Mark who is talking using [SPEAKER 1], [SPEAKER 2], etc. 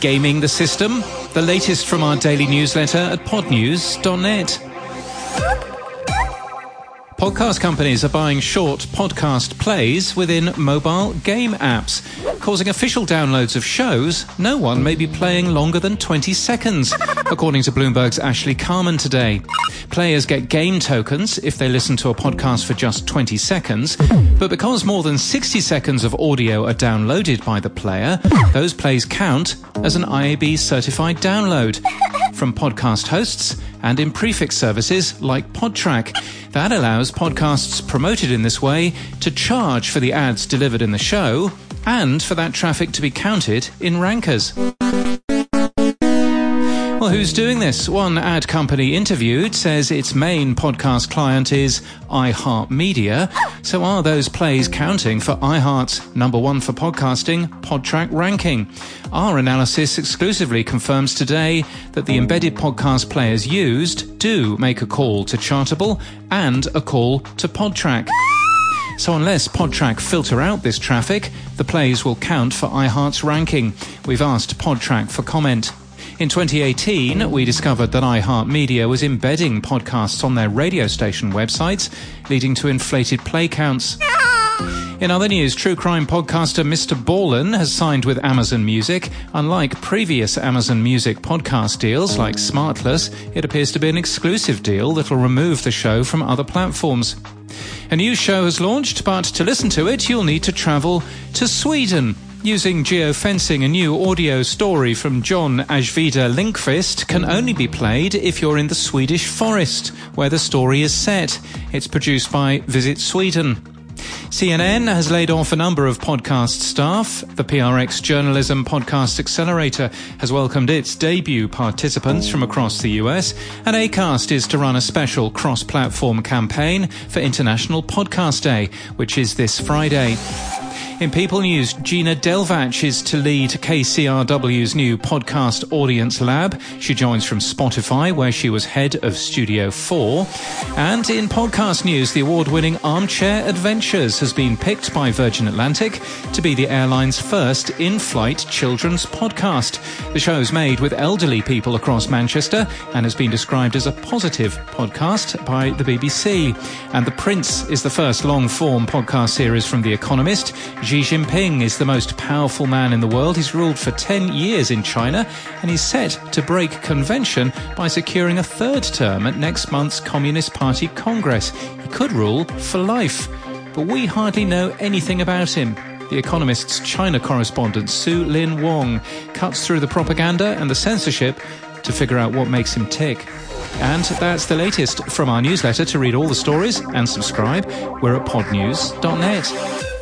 [SPEAKER 1] gaming the system? The latest from our daily newsletter at podnews.net. Podcast companies are buying short podcast plays within mobile game apps, causing official downloads of shows no one may be playing longer than 20 seconds, according to Bloomberg's Ashley Carman today. Players get game tokens if they listen to a podcast for just 20 seconds, but because more than 60 seconds of audio are downloaded by the player, those plays count as an IAB certified download from podcast hosts and in prefix services like Podtrac. That allows podcasts promoted in this way to charge for the ads delivered in the show and for that traffic to be counted in rankers. Well, who's doing this? One ad company interviewed says its main podcast client is iHeartMedia. So are those plays counting for iHeart's number one for podcasting Podtrac ranking? Our analysis exclusively confirms today that the embedded podcast players used do make a call to Chartable and a call to Podtrac. So unless Podtrac filter out this traffic, the plays will count for iHeart's ranking. We've asked Podtrac for comment. In 2018, we discovered that iHeartMedia was embedding podcasts on their radio station websites, leading to inflated play counts. In other news, true crime podcaster Mr. Ballen has signed with Amazon Music. Unlike previous Amazon Music podcast deals like Smartless, it appears to be an exclusive deal that will remove the show from other platforms. A new show has launched, but to listen to it, you'll need to travel to Sweden. Using geofencing, a new audio story from John Ajvide Lindqvist can only be played if you're in the Swedish forest, where the story is set. It's produced by Visit Sweden. CNN has laid off a number of podcast staff. The PRX Journalism Podcast Accelerator has welcomed its debut participants from across the US, and ACAST is to run a special cross platform campaign for International Podcast Day, which is this Friday. In People News, Gina Delvac is to lead KCRW's new podcast audience lab. She joins from Spotify, where she was head of Studio 4. And in podcast news, the award winning Armchair Adventures has been picked by Virgin Atlantic to be the airline's first in flight children's podcast. The show is made with elderly people across Manchester and has been described as a positive podcast by the BBC. And The Prince is the first long form podcast series from The Economist. Xi Jinping is the most powerful man in the world. He's ruled for 10 years in China and he's set to break convention by securing a third term at next month's Communist Party Congress. He could rule for life, but we hardly know anything about him. The Economist's China correspondent Su Lin Wong cuts through the propaganda and the censorship to figure out what makes him tick. And that's the latest from our newsletter. To read all the stories and subscribe, we're at podnews.net.